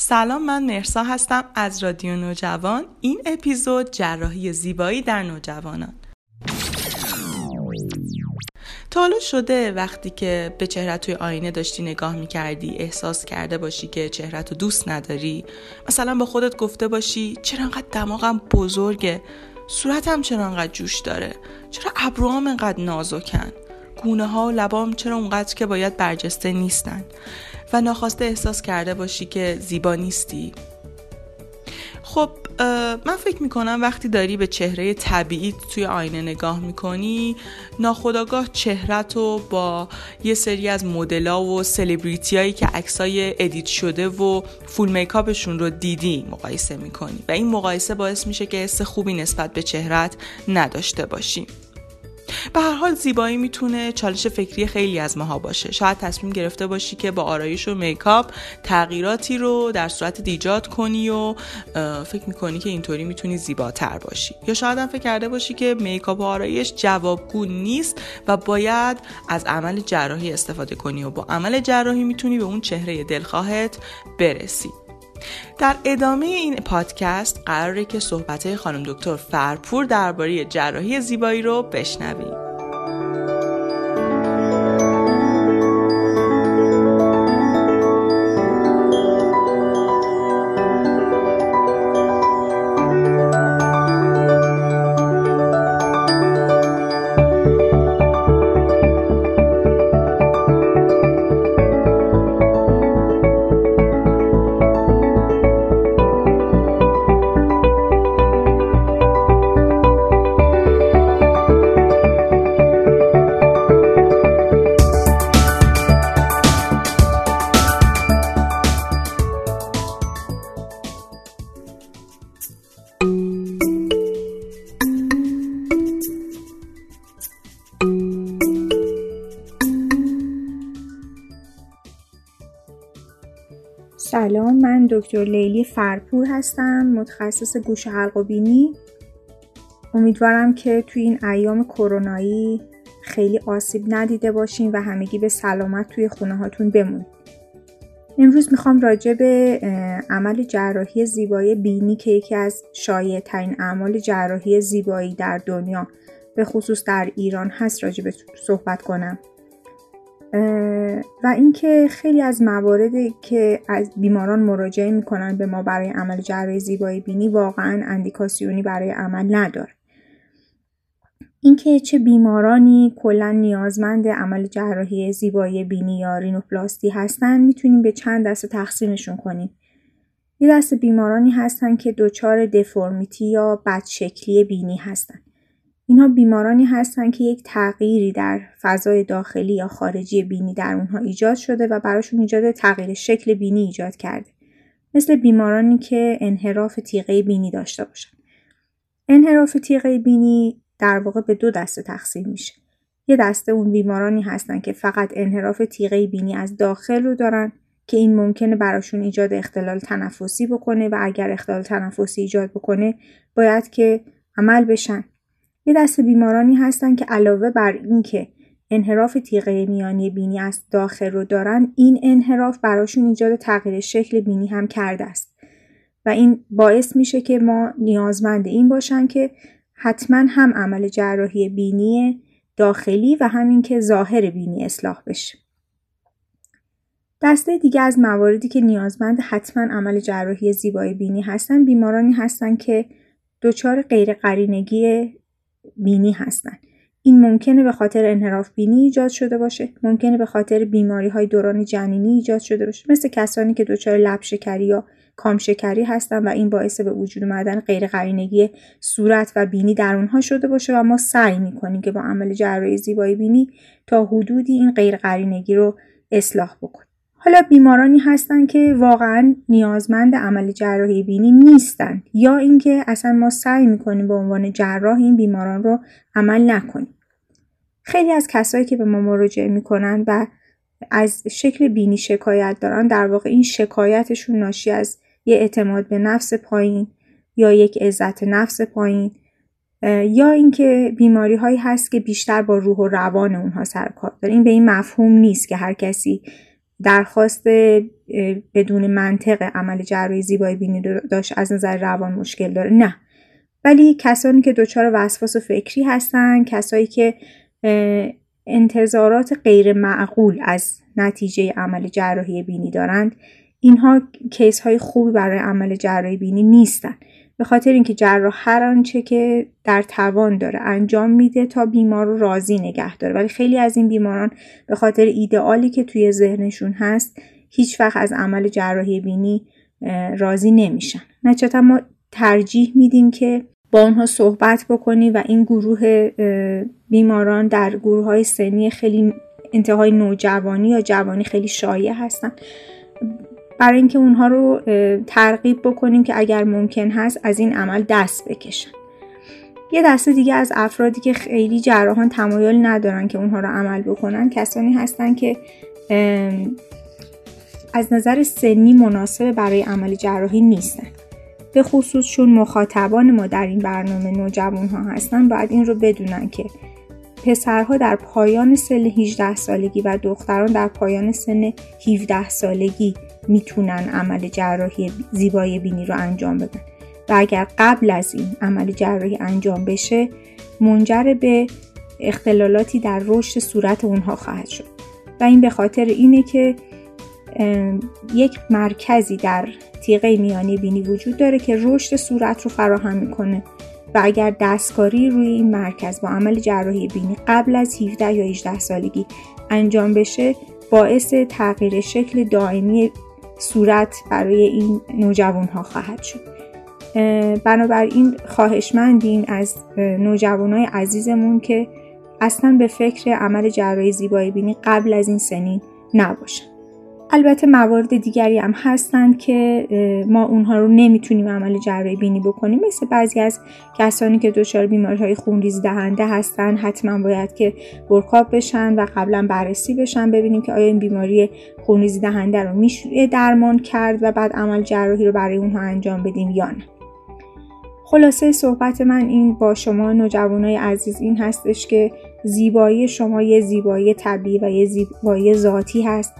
سلام من مرسا هستم از رادیو نوجوان. این اپیزود جراحی زیبایی در نوجوانان. تا شده وقتی که به چهره توی آینه داشتی نگاه می‌کردی احساس کرده باشی که چهره تو دوست نداری. مثلا با خودت گفته باشی چرا انقدر دماغم بزرگه؟ صورتم چرا انقدر جوش داره؟ چرا ابروام انقدر نازکن؟ گونه ها و لبام چرا اونقدر که باید برجسته نیستن؟ و ناخواسته احساس کرده باشی که زیبا نیستی. خب من فکر می‌کنم وقتی داری به چهره طبیعی توی آینه نگاه می‌کنی ناخودآگاه چهرت رو با یه سری از مدلا و سلبریتی هایی که عکسای edit شده و full makeup شون رو دیدی مقایسه می‌کنی. و این مقایسه باعث میشه که حس خوبی نسبت به چهرت نداشته باشی. به هر حال زیبایی می‌تونه چالش فکری خیلی از ماها باشه. شاید تصمیم گرفته باشی که با آرایش و makeup تغییراتی رو در صورت ایجاد کنی و فکر می‌کنی که اینطوری می‌تونی زیباتر باشی. یا شاید هم فکر کرده باشی که میکاپ و آرایش جوابگو نیست و باید از عمل جراحی استفاده کنی و با عمل جراحی می‌تونی به اون چهره دلخواهت برسی. در ادامه این پادکست قراره که صحبت خانم دکتر فرپور درباره جراحی زیبایی رو بشنویم. دکتر لیلی فرپور هستم متخصص گوش حلق و بینی. امیدوارم که توی این ایام کرونایی خیلی آسیب ندیده باشین و همگی به سلامت توی خونه هاتون بمونید. امروز می‌خوام راجع به عمل جراحی زیبایی بینی که یکی از شایع ترین اعمال جراحی زیبایی در دنیا به خصوص در ایران هست راجع به صحبت کنم. و اینکه خیلی از مواردی که از بیماران مراجعه می‌کنن به ما برای عمل جراحی زیبایی بینی واقعا اندیکاسیونی برای عمل نداره. اینکه چه بیمارانی کلا نیازمند عمل جراحی زیبایی بینی یا رینوپلاستی هستن می‌تونیم به چند دسته تقسیمشون کنیم. یه دسته بیمارانی هستن که دچار دفرمیتی یا بدشکلی بینی هستن. اینها بیمارانی هستند که یک تغییری در فضای داخلی یا خارجی بینی در اونها ایجاد شده و براشون ایجاد تغییر شکل بینی ایجاد کرده. مثل بیمارانی که انحراف تیغه بینی داشته باشن. انحراف تیغه بینی در واقع به دو دسته تقسیم میشه. یه دسته اون بیمارانی هستن که فقط انحراف تیغه بینی از داخل رو دارن که این ممکنه براشون ایجاد اختلال تنفسی بکنه و اگر اختلال تنفسی ایجاد بکنه باید که عمل بشن یه دست بیمارانی هستن که علاوه بر اینکه انحراف تیغه میانی بینی از داخل رو دارن این انحراف براشون ایجاد تغییر شکل بینی هم کرده است. و این باعث میشه که ما نیازمند این باشن که حتما هم عمل جراحی بینی داخلی و همین که ظاهر بینی اصلاح بشه. دسته دیگه از مواردی که نیازمند حتما عمل جراحی زیبایی بینی هستن بیمارانی هستن که دچار غیر قرینگی بینی هستند. این ممکنه به خاطر انحراف بینی ایجاد شده باشه. ممکنه به خاطر بیماری های دوران جنینی ایجاد شده باشه. مثل کسانی که دچار لب شکری یا کام شکری هستن و این باعث به وجود اومدن غیر قرینگی صورت و بینی در اونها شده باشه و ما سعی می‌کنیم که با عمل جراحی زیبایی بینی تا حدودی این غیر قرینگی رو اصلاح بکنیم. حالا بیمارانی هستن که واقعا نیازمند عمل جراحی بینی نیستن یا اینکه اصلا ما سعی می‌کنیم به عنوان جراح این بیماران رو عمل نکنیم. خیلی از کسایی که به ما مراجعه می‌کنن و از شکل بینی شکایت دارن در واقع این شکایتشون ناشی از یه اعتماد به نفس پایین یا یک عزت نفس پایین یا اینکه بیماری هایی هست که بیشتر با روح و روان اونها سر کار داره این به این مفهوم نیست که هر کسی درخواست بدون منطق عمل جراحی زیبایی بینی داشت از نظر روان مشکل داره؟ نه. ولی کسانی که دچار وسواس و فکری هستن کسایی که انتظارات غیر معقول از نتیجه عمل جراحی بینی دارند اینها کیس های خوبی برای عمل جراحی بینی نیستن. به خاطر اینکه جراح هر آنچه که در توان داره انجام میده تا بیمار رو راضی نگه داره. ولی خیلی از این بیماران به خاطر ایدئالی که توی ذهنشون هست هیچ وقت از عمل جراحی بینی راضی نمیشن. نچتا ما ترجیح میدیم که با اونها صحبت بکنی و این گروه بیماران در گروه های سنی خیلی انتهای نوجوانی یا جوانی خیلی شایع هستن. برای اینکه اونها رو ترغیب بکنیم که اگر ممکن هست از این عمل دست بکشن. یه دسته دیگه از افرادی که خیلی جراحان تمایل ندارن که اونها رو عمل بکنن کسانی هستن که از نظر سنی مناسب برای عمل جراحی نیستن. به خصوص چون مخاطبان ما در این برنامه نوجوان ها هستن باید این رو بدونن که پسرها در پایان سن 18 سالگی و دختران در پایان سن 17 سالگی می‌تونن عمل جراحی زیبایی بینی رو انجام بدن. و اگر قبل از این عمل جراحی انجام بشه منجر به اختلالاتی در رشد صورت اونها خواهد شد. و این به خاطر اینه که یک مرکزی در تیغه میانی بینی وجود داره که رشد صورت رو فراهم می‌کنه. و اگر دستکاری روی این مرکز با عمل جراحی بینی قبل از 17 یا 18 سالگی انجام بشه باعث تغییر شکل دائمی صورت برای این نوجوان ها خواهد شد. بنابراین خواهشمندیم از نوجوان های عزیزمون که اصلا به فکر عمل جراحی زیبایی بینی قبل از این سنین نباشن. البته موارد دیگری هم هستند که ما اونها رو نمی‌تونیم عمل جراحی بینی بکنیم. مثل بعضی از کسانی که دچار بیماری های خونریزی دهنده هستن حتما باید که برکاب بشن و قبلا بررسی بشن ببینیم که آیا این بیماری خونریزی دهنده رو میشه درمان کرد و بعد عمل جراحی رو برای اونها انجام بدیم یا نه. خلاصه صحبت من این با شما نوجوانای عزیز این هستش که زیبایی شما یه زیبایی طبیعی و یه زیبایی ذاتی هست.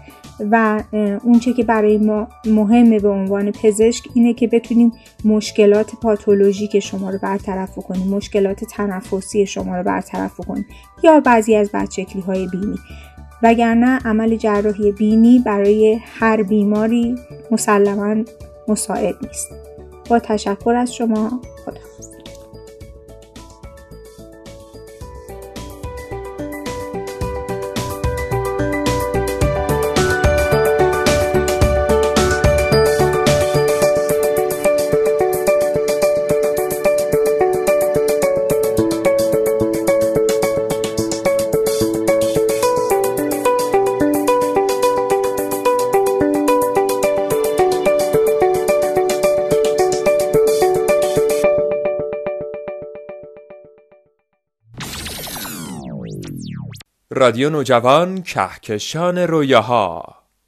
و اونچه که برای ما مهمه به عنوان پزشک اینه که بتونیم مشکلات پاتولوژیک شما رو برطرف کنیم مشکلات تنفسی شما رو برطرف کنیم یا بعضی از بدشکلی های بینی. وگرنه عمل جراحی بینی برای هر بیماری مسلما مساعد نیست. با تشکر از شما. خدا رادیو نوجوان کهکشان رویاها.